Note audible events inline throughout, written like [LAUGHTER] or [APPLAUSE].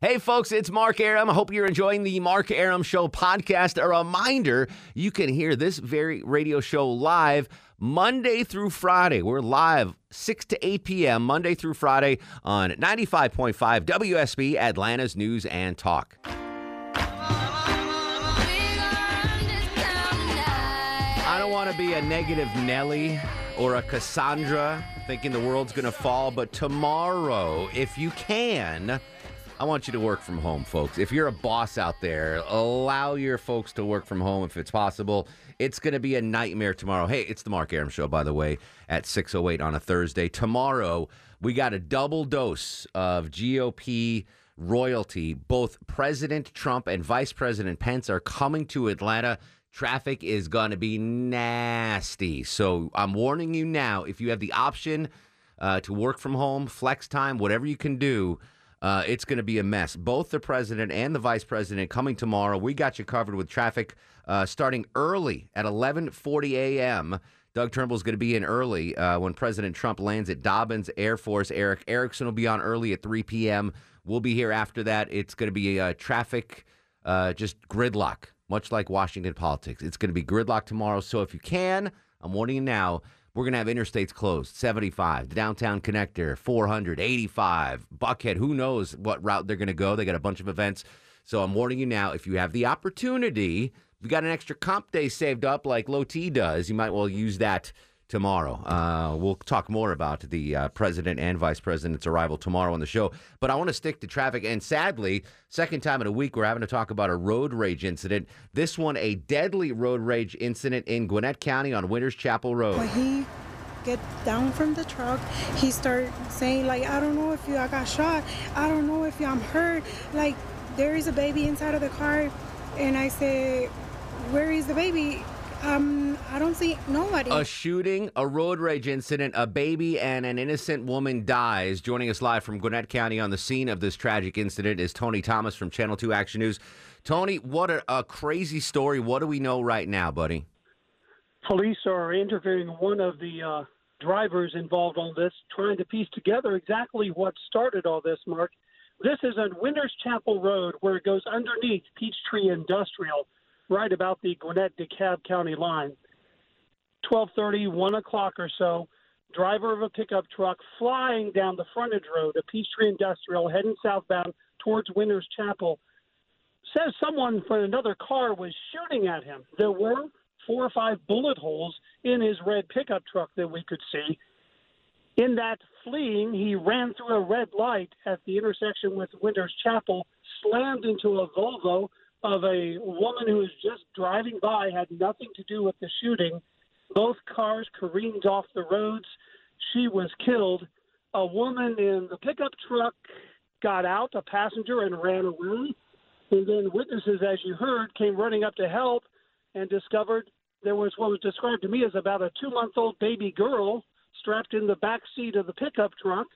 Hey, folks, it's Mark Arum. I hope you're enjoying the Mark Arum Show podcast. A reminder you can hear this very radio show live Monday through Friday. We're live 6 to 8 p.m., Monday through Friday on 95.5 WSB, Atlanta's News and Talk. I don't want to be a negative Nelly or a Cassandra thinking the world's going to fall, but tomorrow, if you can, I want you to work from home, folks. If you're a boss out there, allow your folks to work from home if it's possible. It's going to be a nightmare tomorrow. Hey, it's the Mark Arum Show, by the way, at 6.08 on a Thursday. Tomorrow, we got a double dose of GOP royalty. Both President Trump and Vice President Pence are coming to Atlanta. Traffic is going to be nasty. So I'm warning you now if you have the option uh, to work from home, flex time, whatever you can do, uh, it's going to be a mess. Both the president and the vice president coming tomorrow. We got you covered with traffic uh, starting early at 11:40 a.m. Doug Turnbull is going to be in early uh, when President Trump lands at Dobbins Air Force. Erick Erickson will be on early at 3 p.m. We'll be here after that. It's going to be uh, traffic, uh, just gridlock, much like Washington politics. It's going to be gridlock tomorrow. So if you can, I'm warning you now we're going to have interstates closed 75, the downtown connector, 400, 85, Buckhead. Who knows what route they're going to go? They got a bunch of events. So I'm warning you now if you have the opportunity, if you got an extra comp day saved up like Low T does, you might well use that tomorrow. Uh, we'll talk more about the uh, president and vice president's arrival tomorrow on the show. But I want to stick to traffic. And sadly, second time in a week, we're having to talk about a road rage incident. This one, a deadly road rage incident in Gwinnett County on Winters Chapel Road. When he get down from the truck, he started saying like, "I don't know if you I got shot. I don't know if you, I'm hurt. Like there is a baby inside of the car." And I say, "Where is the baby?" Um, I don't see nobody. A shooting, a road rage incident, a baby and an innocent woman dies. Joining us live from Gwinnett County on the scene of this tragic incident is Tony Thomas from Channel 2 Action News. Tony, what a, a crazy story. What do we know right now, buddy? Police are interviewing one of the uh, drivers involved on this, trying to piece together exactly what started all this, Mark. This is on Winters Chapel Road where it goes underneath Peachtree Industrial right about the Gwinnett DeKalb County line. 12:30, 1 o'clock or so, driver of a pickup truck flying down the frontage road of Peachtree Industrial, heading southbound towards Winters Chapel, says someone from another car was shooting at him. There were four or five bullet holes in his red pickup truck that we could see. In that fleeing, he ran through a red light at the intersection with Winters Chapel, slammed into a Volvo, of a woman who was just driving by, had nothing to do with the shooting. Both cars careened off the roads. She was killed. A woman in the pickup truck got out, a passenger, and ran away. And then witnesses, as you heard, came running up to help and discovered there was what was described to me as about a two month old baby girl strapped in the back seat of the pickup truck.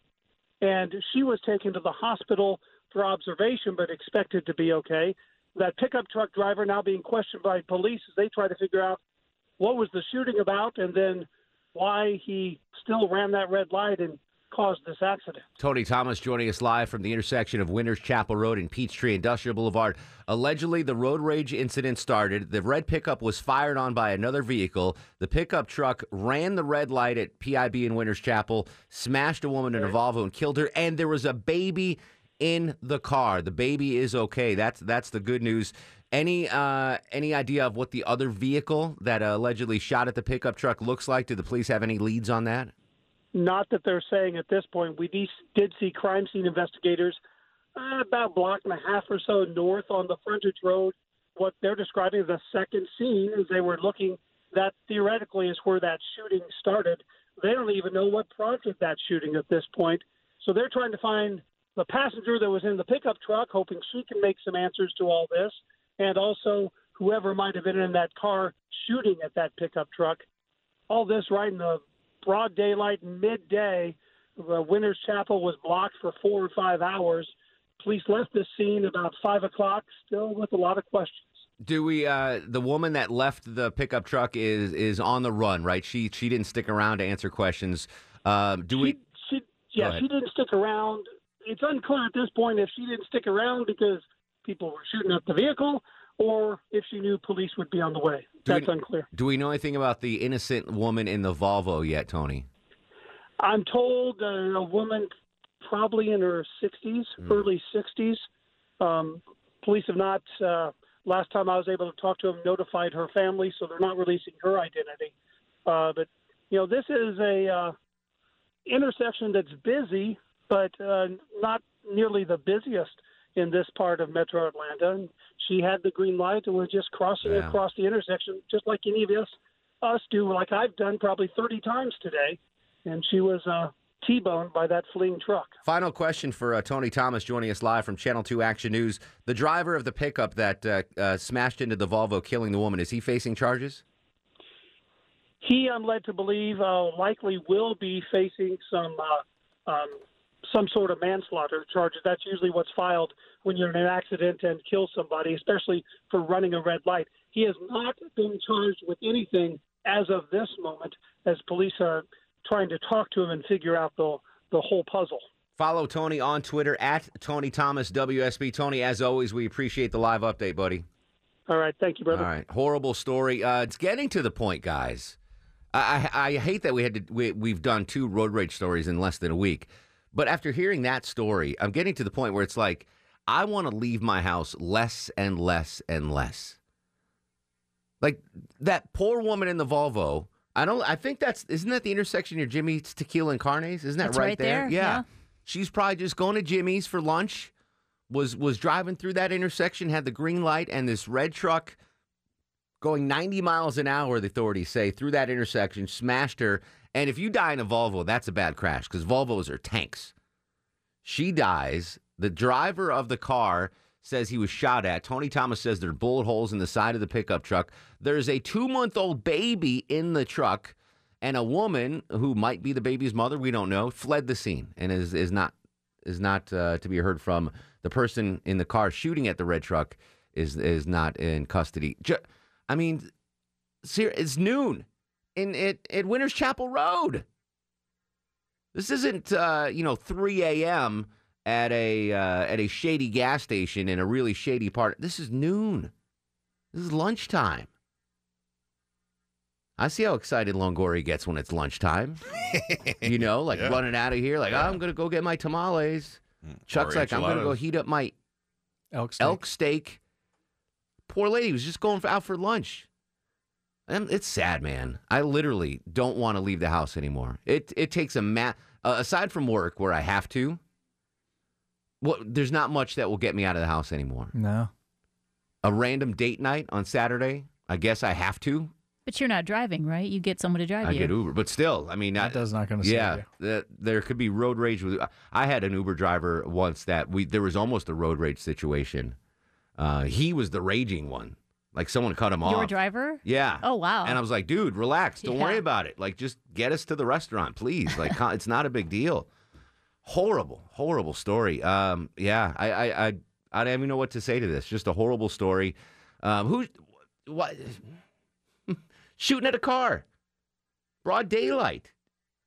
And she was taken to the hospital for observation, but expected to be okay that pickup truck driver now being questioned by police as they try to figure out what was the shooting about and then why he still ran that red light and caused this accident. Tony Thomas joining us live from the intersection of Winters Chapel Road and Peachtree Industrial Boulevard. Allegedly, the road rage incident started. The red pickup was fired on by another vehicle. The pickup truck ran the red light at PIB in Winters Chapel, smashed a woman in a Volvo and killed her. And there was a baby in the car. The baby is okay. That's that's the good news. Any uh, any idea of what the other vehicle that allegedly shot at the pickup truck looks like? Do the police have any leads on that? Not that they're saying at this point. We did see crime scene investigators uh, about a block and a half or so north on the frontage road. What they're describing as a second scene as they were looking. That theoretically is where that shooting started. They don't even know what prompted that shooting at this point. So they're trying to find the passenger that was in the pickup truck, hoping she can make some answers to all this, and also whoever might have been in that car shooting at that pickup truck. All this right in the broad daylight, midday. The Winters Chapel was blocked for four or five hours. Police left the scene about five o'clock, still with a lot of questions. Do we? Uh, the woman that left the pickup truck is is on the run, right? She she didn't stick around to answer questions. Um, do we? She, she yeah, she didn't stick around. It's unclear at this point if she didn't stick around because people were shooting at the vehicle or if she knew police would be on the way. Do That's we- unclear. Do we know anything about the innocent woman in the Volvo yet, Tony? I'm told uh, a woman, probably in her 60s, Hmm. early 60s. Um, police have not. Uh, last time I was able to talk to them, notified her family, so they're not releasing her identity. Uh, but you know, this is a uh, intersection that's busy, but uh, not nearly the busiest in this part of Metro Atlanta. And she had the green light and was just crossing Yeah. across the intersection, just like any of us us do, like I've done probably 30 times today. And she was uh, T-boned by that fleeing truck. Final question for uh, Tony Thomas joining us live from Channel 2 Action News. The driver of the pickup that uh, uh, smashed into the Volvo, killing the woman, is he facing charges? He, I'm led to believe, uh, likely will be facing some uh, um, some sort of manslaughter charges. That's usually what's filed when you're in an accident and kill somebody, especially for running a red light. He has not been charged with anything as of this moment, as police are trying to talk to him and figure out the the whole puzzle. Follow Tony on Twitter at Tony Thomas WSB. Tony, as always, we appreciate the live update, buddy. All right, thank you, brother. All right, horrible story. Uh, it's getting to the point, guys. I, I, I hate that we had to. We, we've done two road rage stories in less than a week, but after hearing that story, I'm getting to the point where it's like I want to leave my house less and less and less. Like that poor woman in the Volvo. I don't. I think that's isn't that the intersection near Jimmy's Tequila and Carnes? Isn't that right, right there, yeah. She's probably just going to Jimmy's for lunch. Was was driving through that intersection, had the green light, and this red truck going 90 miles an hour, the authorities say, through that intersection, smashed her. And if you die in a Volvo, that's a bad crash because Volvos are tanks. She dies. The driver of the car says he was shot at. Tony Thomas says there are bullet holes in the side of the pickup truck. There's a two month old baby in the truck, and a woman who might be the baby's mother, we don't know, fled the scene and is, is not is not uh, to be heard from. The person in the car shooting at the red truck is is not in custody. I mean, it's noon in at, at Winters Chapel Road. This isn't uh, you know 3 a.m. at a uh, at a shady gas station in a really shady part. This is noon. This is lunchtime. I see how excited Longoria gets when it's lunchtime. [LAUGHS] you know, like Yeah. running out of here, like, oh, I'm going to go get my tamales. Chuck's Or like, I'm going to go heat up my Elk steak. elk steak. Poor lady was just going for, out for lunch. And it's sad, man. I literally don't want to leave the house anymore. It it takes a ma- uh, aside from work where I have to. Well, there's not much that will get me out of the house anymore. No. A random date night on Saturday, I guess I have to. But you're not driving, right? You get someone to drive I you. get Uber, but still, I mean, I, That does not going to yeah, you. the- there could be road rage with. I had an Uber driver once that we there was almost a road rage situation. Uh, he was the raging one, like someone cut him off. Your driver? Yeah. Oh, wow. And I was like, dude, relax. Don't worry about it. Like, just get us to the restaurant, please. Like, [LAUGHS] it's not a big deal. Horrible, horrible story. Um, yeah, I, I, I, I don't even know what to say to this. Just a horrible story. Um, who, what, [LAUGHS] shooting at a car, broad daylight.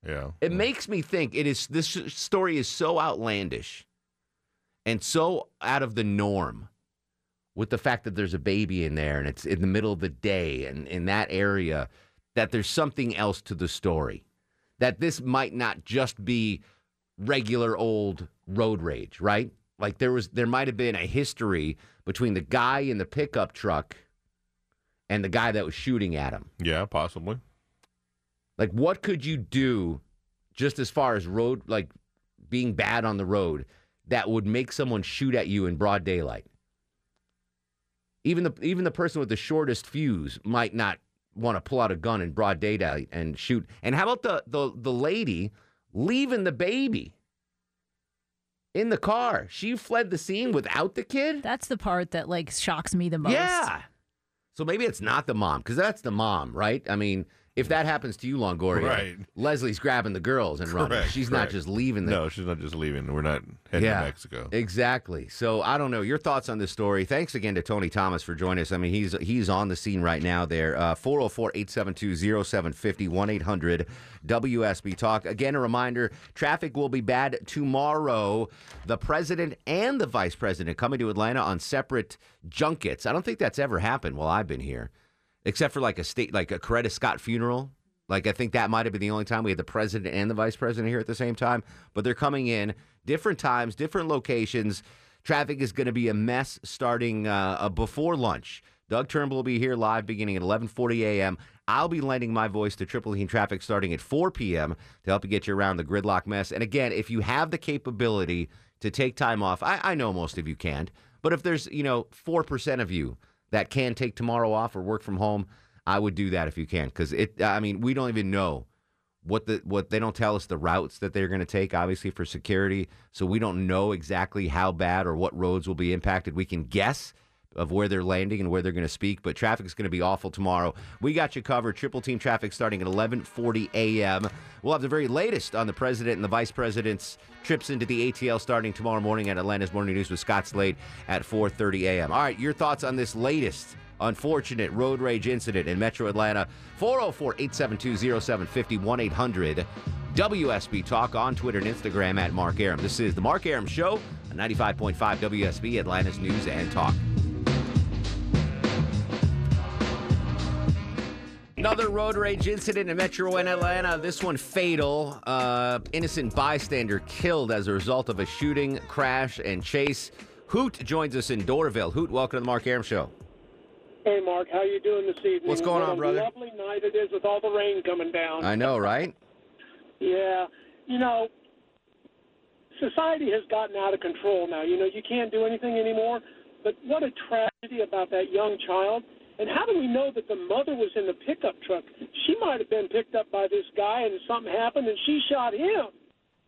Yeah. It makes me think it is this story is so outlandish and so out of the norm with the fact that there's a baby in there and it's in the middle of the day and in that area that there's something else to the story. That this might not just be regular old road rage, right? Like there was there might have been a history between the guy in the pickup truck and the guy that was shooting at him. Yeah, possibly. Like, what could you do just as far as road, like being bad on the road, that would make someone shoot at you in broad daylight? Even the even the person with the shortest fuse might not want to pull out a gun in broad daylight and shoot. And how about the the the lady leaving the baby in the car. She fled the scene without the kid. That's the part that like shocks me the most. Yeah. So maybe it's not the mom because that's the mom, right? I mean, if that happens to you, Longoria, Right. Leslie's grabbing the girls and running. Correct, She's not just leaving them. No, she's not just leaving. We're not heading Yeah. to Mexico. Exactly. So I don't know your thoughts on this story. Thanks again to Tony Thomas for joining us. I mean, he's he's on the scene right now there. Uh, 404-872-0750 1-800 WSB Talk. Again, a reminder, traffic will be bad tomorrow. The president and the vice president coming to Atlanta on separate junkets. I don't think that's ever happened while I've been here. Except for like a state like a Coretta Scott funeral. Like I think that might have been the only time we had the president and the vice president here at the same time. But they're coming in different times, different locations. Traffic is going to be a mess starting uh, uh, before lunch. Doug Turnbull will be here live beginning at 11:40 a.m. I'll be lending my voice to Triple Team Traffic starting at 4 p.m. to help you get you around the gridlock mess. And again, if you have the capability to take time off, I, I know most of you can't, but if there's you know four percent of you that can take tomorrow off or work from home, I would do that if you can because it. I mean, we don't even know what the what they don't tell us the routes that they're going to take obviously for security so we don't know exactly how bad or what roads will be impacted we can guess of where they're landing and where they're going to speak but traffic is going to be awful tomorrow we got you covered triple team traffic starting at 11:40 a.m. we'll have the very latest on the president and the vice president's trips into the ATL starting tomorrow morning at Atlanta's Morning News with Scott Slade at 4:30 a.m. all right your thoughts on this latest unfortunate road rage incident in Metro Atlanta. 404-872-0750 800 WSB Talk on Twitter and Instagram at Mark Arum. This is The Mark Arum Show on 95.5 WSB, Atlanta's News and Talk. Another road rage incident in Metro in Atlanta. This one fatal. Uh, innocent bystander killed as a result of a shooting, crash, and chase. Hoot joins us in Doraville. Hoot, welcome to the Mark Arum Show. Hey, Mark, how you doing this evening? What's going What on, a brother? Lovely night it is with all the rain coming down. I know, right? Yeah, you know, society has gotten out of control now. You know, you can't do anything anymore. But what a tragedy about that young child. And how do we know that the mother was in the pickup truck? She might have been picked up by this guy, and something happened, and she shot him.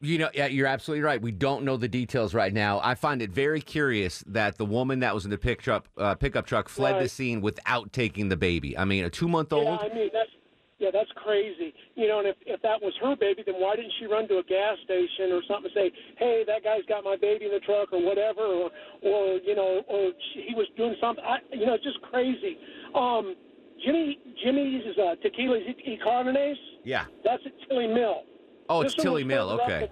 You know, yeah, you're absolutely right. We don't know the details right now. I find it very curious that the woman that was in the pickup uh, pickup truck fled the scene without taking the baby. I mean, a two month Yeah, old. I mean that's yeah, that's crazy. You know, and if if that was her baby, then why didn't she run to a gas station or something and say, "Hey, that guy's got my baby in the truck" or whatever, or or you know, or she, he was doing something. I, you know, it's just crazy. Um, Jimmy Jimmy's uh, tequila e carbonates. Yeah. That's at Tilly Mill. Oh, it's Tilly Mill. Okay.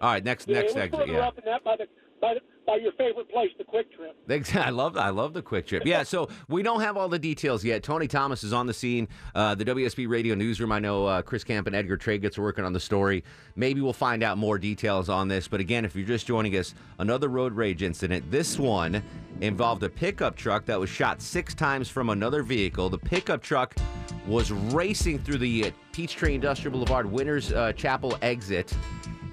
All right. Next Yeah, next it exit. Yeah. up than that by the by the, by your favorite place, the QuikTrip. [LAUGHS] I love I love the quick trip. Yeah, so we don't have all the details yet. Tony Thomas is on the scene. Uh, the WSB Radio Newsroom. I know uh, Chris Camp and Edgar Treiguts are working on the story. Maybe we'll find out more details on this. But again, if you're just joining us, another road rage incident. This one involved a pickup truck that was shot six times from another vehicle. The pickup truck was racing through the uh, Peachtree Industrial Boulevard Winters uh, Chapel exit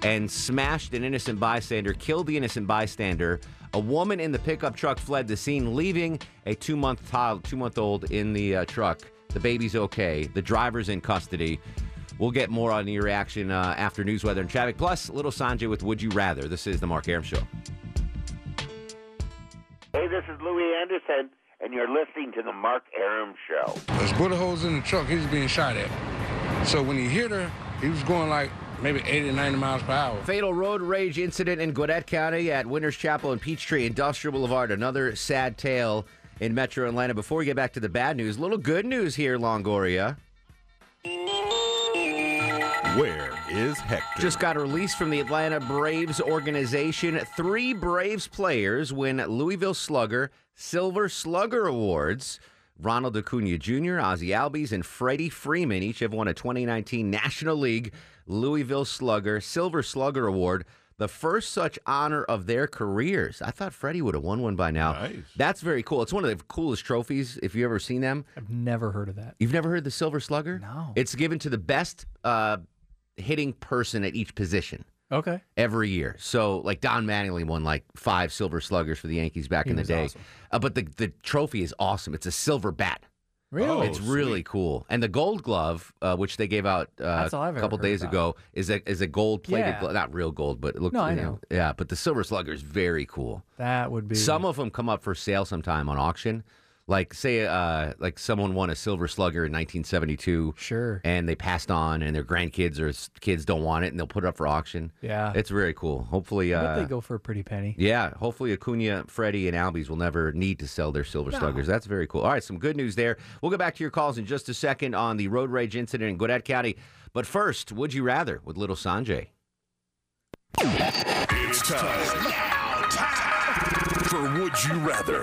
and smashed an innocent bystander, killed the innocent bystander. A woman in the pickup truck fled the scene, leaving a two-month child, two-month-old in the uh, truck. The baby's okay. The driver's in custody. We'll get more on your reaction uh, after news, weather, and traffic. Plus, little Sanjay with "Would You Rather." This is the Mark Arum Show. Hey, this is Louie Anderson, and you're listening to the Mark Arum Show. There's bullet holes in the truck he was being shot at. So when he hit her, he was going like maybe 80 90 miles per hour. Fatal road rage incident in Gwinnett County at Winters Chapel and Peachtree Industrial Boulevard. Another sad tale in Metro Atlanta. Before we get back to the bad news, a little good news here, Longoria. Where is Hector? Just got released from the Atlanta Braves organization. Three Braves players win Louisville Slugger Silver Slugger Awards. Ronald Acuna Jr., Ozzie Albies, and Freddie Freeman each have won a 2019 National League Louisville Slugger Silver Slugger Award, the first such honor of their careers. I thought Freddie would have won one by now. Nice. That's very cool. It's one of the coolest trophies if you've ever seen them. I've never heard of that. You've never heard the Silver Slugger? No. It's given to the best uh, hitting person at each position Okay. every year. So, like Don Mattingly won like five Silver Sluggers for the Yankees back He in the day. awesome. Uh, but the the trophy is awesome. It's a silver bat. Really? Oh, it's really cool. And the gold glove, uh, which they gave out uh, That's all I've a couple days about. ago, is a is a gold plated Yeah. glove. Not real gold, but it looks. No, I you know. Yeah, but the silver slugger is very cool. That would be Some of them come up for sale sometime on auction. Like say, uh, like someone won a silver slugger in 1972, sure. and they passed on, and their grandkids or kids don't want it, and they'll put it up for auction. Yeah. It's very cool. Hopefully, I uh, they go for a pretty penny. yeah, hopefully Acuna, Freddie, and Albies will never need to sell their silver sluggers. That's very cool. All right, some good news there. We'll get back to your calls in just a second on the road rage incident in Gwinnett County. But first, would you rather with little Sanjay? It's time. For Would You Rather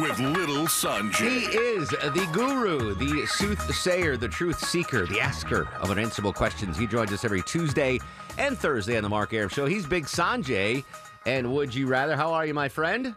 with Little Sanjay. He is the guru, the soothsayer, the truth seeker, the asker of unanswerable questions. He joins us every Tuesday and Thursday on the Mark Arum Show. He's Big Sanjay. And would you rather? How are you, my friend?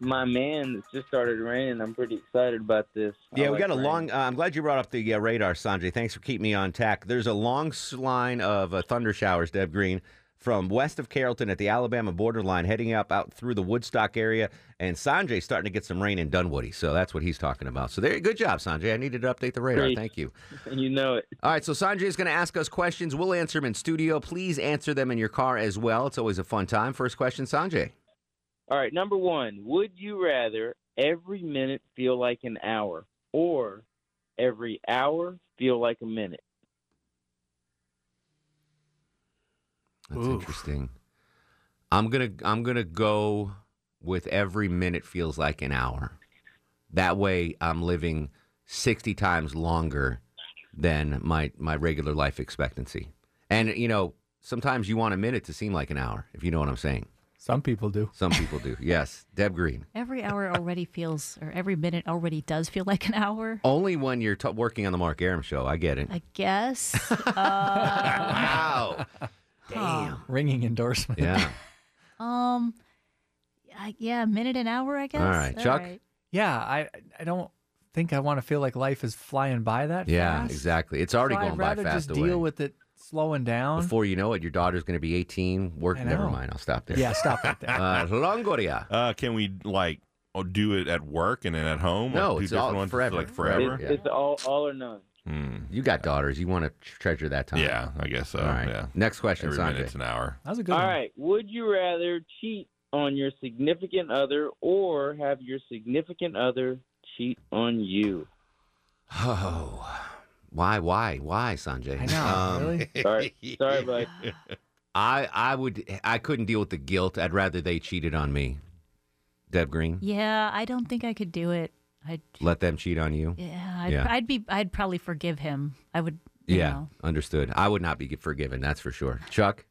My man, it's just started raining. I'm pretty excited about this. I Yeah, we like got a rain. long. Uh, I'm glad you brought up the uh, radar, Sanjay. Thanks for keeping me on tack. There's a long line of uh, thunder showers, Deb Green, from west of Carrollton at the Alabama borderline, heading up out through the Woodstock area, and Sanjay's starting to get some rain in Dunwoody. So that's what he's talking about. So there, good job, Sanjay. I needed to update the radar. Great. Thank you. And [LAUGHS] you know it. All right, so Sanjay is going to ask us questions. We'll answer them in studio. Please answer them in your car as well. It's always a fun time. First question, Sanjay. All right, number one. Would you rather every minute feel like an hour or every hour feel like a minute? That's Oof. interesting. I'm gonna I'm gonna go with every minute feels like an hour. That way, I'm living sixty times longer than my my regular life expectancy. And you know, sometimes you want a minute to seem like an hour, if you know what I'm saying. Some people do. Some people do. [LAUGHS] Yes, Deb Green. Every hour already feels, or every minute already does feel like an hour. Only when you're t- working on the Mark Arum show. I get it. I guess. [LAUGHS] Uh, wow. Huh. [LAUGHS] Ringing endorsement. Yeah. [LAUGHS] Um. I, yeah, a minute an hour, I guess. All right, Chuck? Yeah, I I don't think I want to feel like life is flying by that fast. Yeah, fast. exactly. It's already So going I'd by rather fast just away. deal with it slowing down. Before you know it, your daughter's going to be 18. Work. Never mind. I'll stop there. Yeah, stop right there. [LAUGHS] Uh, Longoria. Uh, can we like oh, do it at work and then at home? No, Like, it's different all ones, forever. Like forever. It's, it's all all or none. Hmm. You got daughters. You want to treasure that time. Yeah, I guess so. All right. Yeah. Next question, Every Sanjay. minute's an hour. That was a good All one. right. Would you rather cheat on your significant other or have your significant other cheat on you? Oh, why, why, why, Sanjay? I know, Um, really? [LAUGHS] Sorry, sorry, bud. [LAUGHS] I, I would, I couldn't deal with the guilt. I'd rather they cheated on me. Deb Green, Yeah, I don't think I could do it. I'd, let them cheat on you. yeah, I'd, Yeah. I'd be, I'd probably forgive him. I would. You Yeah, know. understood. I would not be forgiven. That's for sure. Chuck,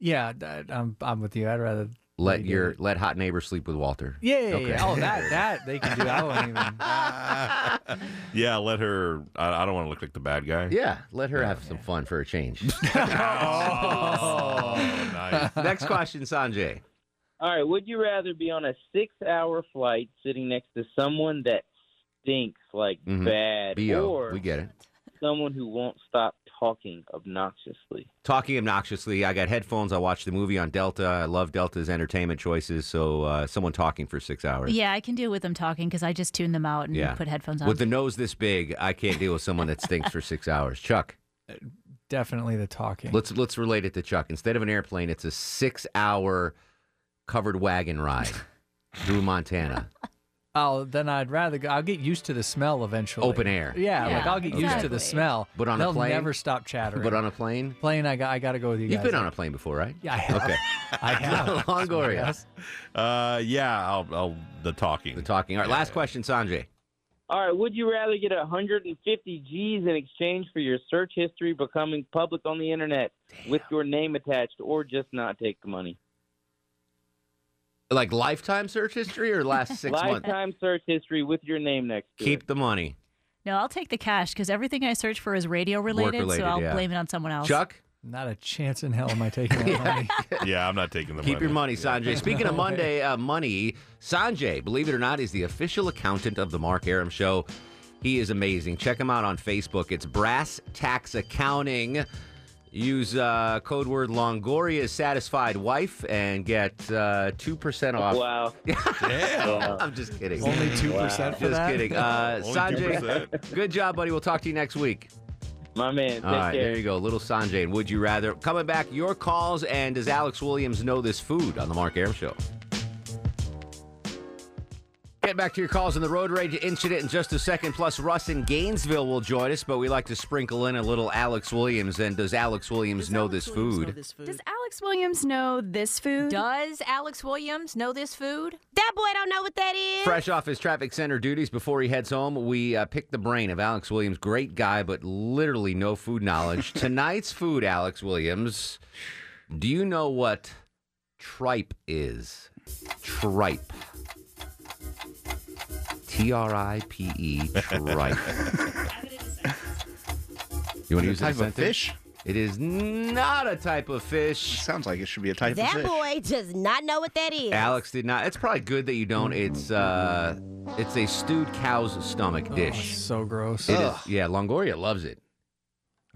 Yeah, I'm I'm with you. I'd rather let your it. let hot neighbor sleep with Walter. Yeah, yeah, Okay. yeah. Oh, that [LAUGHS] that they can do. I won't even. [LAUGHS] Yeah, let her. I, I don't want to look like the bad guy. Yeah, let her have some fun for a change. [LAUGHS] Oh, nice. Next question, Sanjay. All right. Would you rather be on a six-hour flight sitting next to someone that stinks like Mhm. bad, Bo, or we get it. someone who won't stop talking obnoxiously? Talking obnoxiously, I got headphones. I watched the movie on Delta. I love Delta's entertainment choices. So uh, someone talking for six hours. Yeah, I can deal with them talking because I just tune them out and Yeah. put headphones on. With the nose this big, I can't deal with someone that stinks for six hours. Chuck, [LAUGHS] Definitely the talking. let's let's relate it to Chuck. Instead of an airplane, it's a six-hour covered wagon ride [LAUGHS] through Montana. Oh, then I'd rather go. I'll get used to the smell eventually. Open air. Yeah, like I'll get used to the smell. But on a They'll plane? never stop chattering. But on a plane, plane, I got I got to go with you you've guys. been on a plane before, right? Yeah, I have. Okay. [LAUGHS] I have. [LAUGHS] Longoria. Yes. Uh, yeah, I'll, I'll the talking. The talking. All right, last question, Sanjay. All right. Would you rather get 150 G's in exchange for your search history becoming public on the internet with your name attached, or just not take the money? Like lifetime search history or last six months? Lifetime search history with your name next to it. Keep the money. no, I'll take the cash because everything I search for is radio related, related, so I'll yeah. blame it on someone else. Chuck, Not a chance in hell am I taking [LAUGHS] that money. yeah, I'm not taking the keep money. Keep your money, Sanjay. [LAUGHS] Speaking of No way. Monday uh, money, Sanjay, believe it or not, is the official accountant of the Mark Arum Show. He is amazing. Check him out on Facebook. It's Brass Tax Accounting. Use uh, code word Longoria's satisfied wife and get uh, 2% off. Wow. [LAUGHS] Damn. I'm just kidding. Only 2% for Just that? kidding. Uh, Only Sanjay, 2%. good job, buddy. We'll talk to you next week. My man. Take All right, care. there you go. Little Sanjay and Would You Rather. Coming back, your calls, and does Alex Williams know this food on the Mark Arum Show? Get back to your calls on the road rage incident in just a second. Plus, Russ in Gainesville will join us, but we like to sprinkle in a little Alex Williams. And does Alex Williams know this food? Does Alex Williams know this food? Does Alex Williams know this food? that boy don't know what that is. Fresh off his traffic center duties before he heads home, we uh, picked the brain of Alex Williams. Great guy, but literally no food knowledge. [LAUGHS] Tonight's food, Alex Williams. Do you know what tripe is? Tripe. T R I P E. Tripe. [LAUGHS] You want to use Is it a type of fish? It is not a type of fish. Sounds like it should be a type of fish. That boy does not know what that is. Alex did not. It's probably good that you don't. It's uh, it's a stewed cow's stomach dish. So gross. It is. Yeah, Longoria loves it.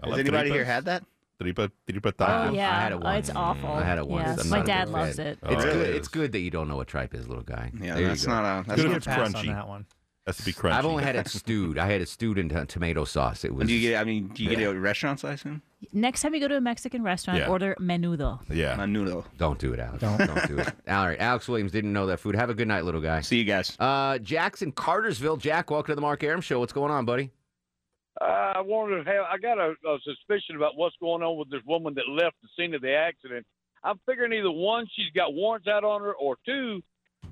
I Has love anybody tripas. here had that? Tripa, tripa Oh, taco. yeah. I had it Oh, once. it's awful. I had it once. Yes, I'm my not a dad big loves fan. it. Oh, It's really? good. It's good that you don't know what tripe is, little guy. Yeah, There you that's go. not a. That's Good not if it's Pass on crunchy. that one. Has to be crunchy. I've only had it [LAUGHS] stewed. I had it stewed in t- tomato sauce. It was. Do you get? It i mean, do you get it at restaurants? I assume. Next time you go to a Mexican restaurant, Yeah. order menudo. Yeah. Menudo. Don't do it, Alex. Don't. Don't do it. [LAUGHS] All right. Alex Williams didn't know that food. Have a good night, little guy. See you guys. Uh, Jackson Cartersville. Jack, welcome to the Mark Arum Show. What's going on, buddy? Uh, I wanted to have. I got a, a suspicion about what's going on with this woman that left the scene of the accident. I'm figuring either one, she's got warrants out on her, or two,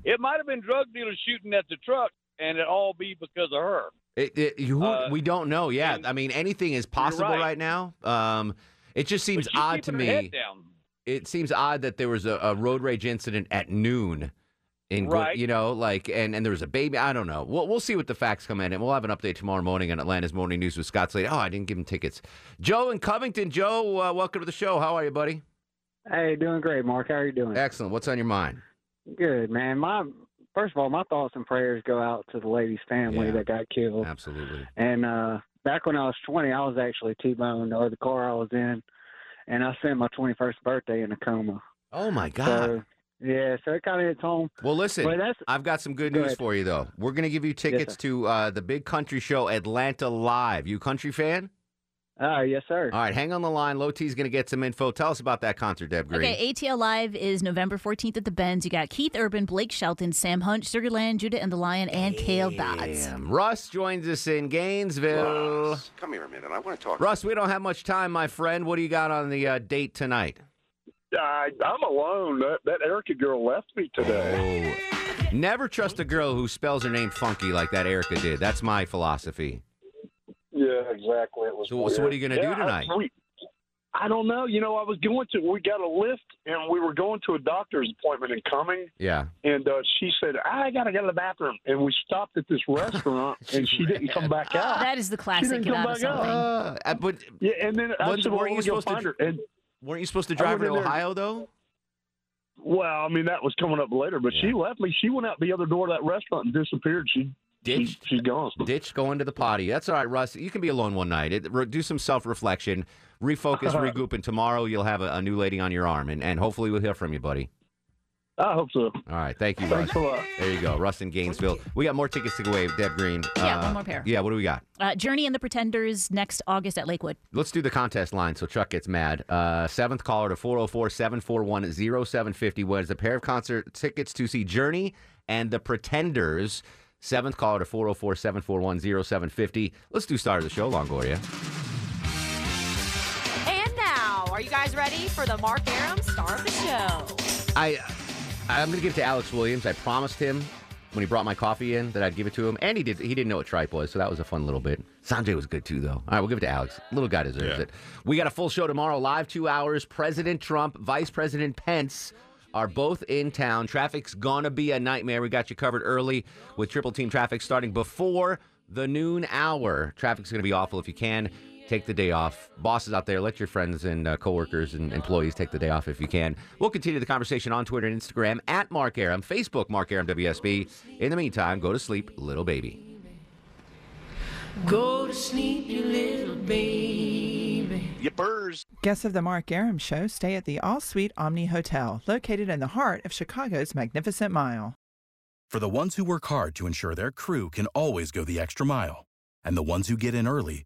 it might have been drug dealers shooting at the truck, and it all be because of her. It, it, who, Uh, we don't know. Yeah, I mean anything is possible right. right. now. Um, it just seems odd to keeping her head me. It seems odd that there was a, a road rage incident at noon. In Glen- Right. you know, like, and and there was a baby. I don't know. We'll we'll see what the facts come in, and we'll have an update tomorrow morning on Atlanta's Morning News with Scott Slade. Oh, I didn't give him tickets. Joe in Covington. Joe, uh, welcome to the show. How are you, buddy? Hey, doing great, Mark. How are you doing? Excellent. What's on your mind? Good, man. My first of all, my thoughts and prayers go out to the lady's family Yeah. that got killed. Absolutely. And uh back when I was 20, I was actually T-boned, or the car I was in, and I spent my 21st birthday in a coma. Oh my God. So yeah, so it kind of hits home. Well, listen, But that's I've got some good Go news ahead. for you, though. We're going to give you tickets to uh, the big country show, Atlanta Live. You country fan? Oh, yes, sir. All right, hang on the line. Low T's going to get some info. Tell us about that concert, Deb Green. Okay, ATL Live is November 14th at the Benz. You got Keith Urban, Blake Shelton, Sam Hunt, Sugarland, Judah and the Lion, and Cale Dodds. Damn. Russ joins us in Gainesville. Russ, Come here a minute. I want to talk. Russ, we don't have much time, my friend. What do you got on the uh, date tonight? I, I'm alone. That, that Erica girl left me today. Oh. Never trust a girl who spells her name funky like that Erica did. That's my philosophy. Yeah, exactly. It was. So- so what are you gonna weird. do tonight? I, we- I don't know. You know, I was going to. We got a lift, and we were going to a doctor's appointment in Cumming. Yeah. And uh, she said, "I gotta go to the bathroom," and we stopped at this restaurant, [LAUGHS] and she didn't come back [LAUGHS] out. That is the classic. She classic didn't come back out. Uh, but yeah, and then I Wasn't- said, well, weren't you we go supposed to find dr- her. And weren't you supposed to drive her to in there- Ohio, though? well, I mean, that was coming up later, but she left me. She went out the other door of that restaurant and disappeared. She, she she's gone. [LAUGHS] Ditch going to the potty. That's all right, Russ. You can be alone one night. It, re- do some self reflection, refocus, [LAUGHS] regroup, and tomorrow you'll have a, a new lady on your arm, and, and hopefully we'll hear from you, buddy. I hope so. All right, thank you, Russ. Thanks a lot. There you go, Russ in Gainesville. We got more tickets to go away, Deb Green. Yeah, Uh, one more pair. Yeah, what do we got? Uh, Journey and the Pretenders next August at Lakewood. Let's do the contest line so Chuck gets mad. Uh, seventh caller to 404 741 0750 wins a pair of concert tickets to see Journey and the Pretenders. Seventh caller to 404 741 0750. Let's do start of the show, Longoria. And now, are you guys ready for the Mark Arum star of the show? I, I'm going to give it to Alex Williams. I promised him when he brought my coffee in that I'd give it to him, and he did. He didn't know what tripe was, so that was a fun little bit. Sanjay was good too, though. All right, we'll give it to Alex. Little guy deserves it. We got a full show tomorrow, live two hours. President Trump, Vice President Pence are both in town. Traffic's gonna be a nightmare. We got you covered early with triple team traffic starting before the noon hour. Traffic's gonna be awful if you can. Take the day off. Bosses out there, let your friends and uh, coworkers and employees take the day off if you can. We'll continue the conversation on Twitter and Instagram at Mark Arum, Facebook Mark Arum WSB. In the meantime, go to sleep, little baby. Go to sleep, you little baby. baby. Yippers. Guests of the Mark Arum Show stay at the All Suite Omni Hotel, located in the heart of Chicago's Magnificent Mile. For the ones who work hard to ensure their crew can always go the extra mile, and the ones who get in early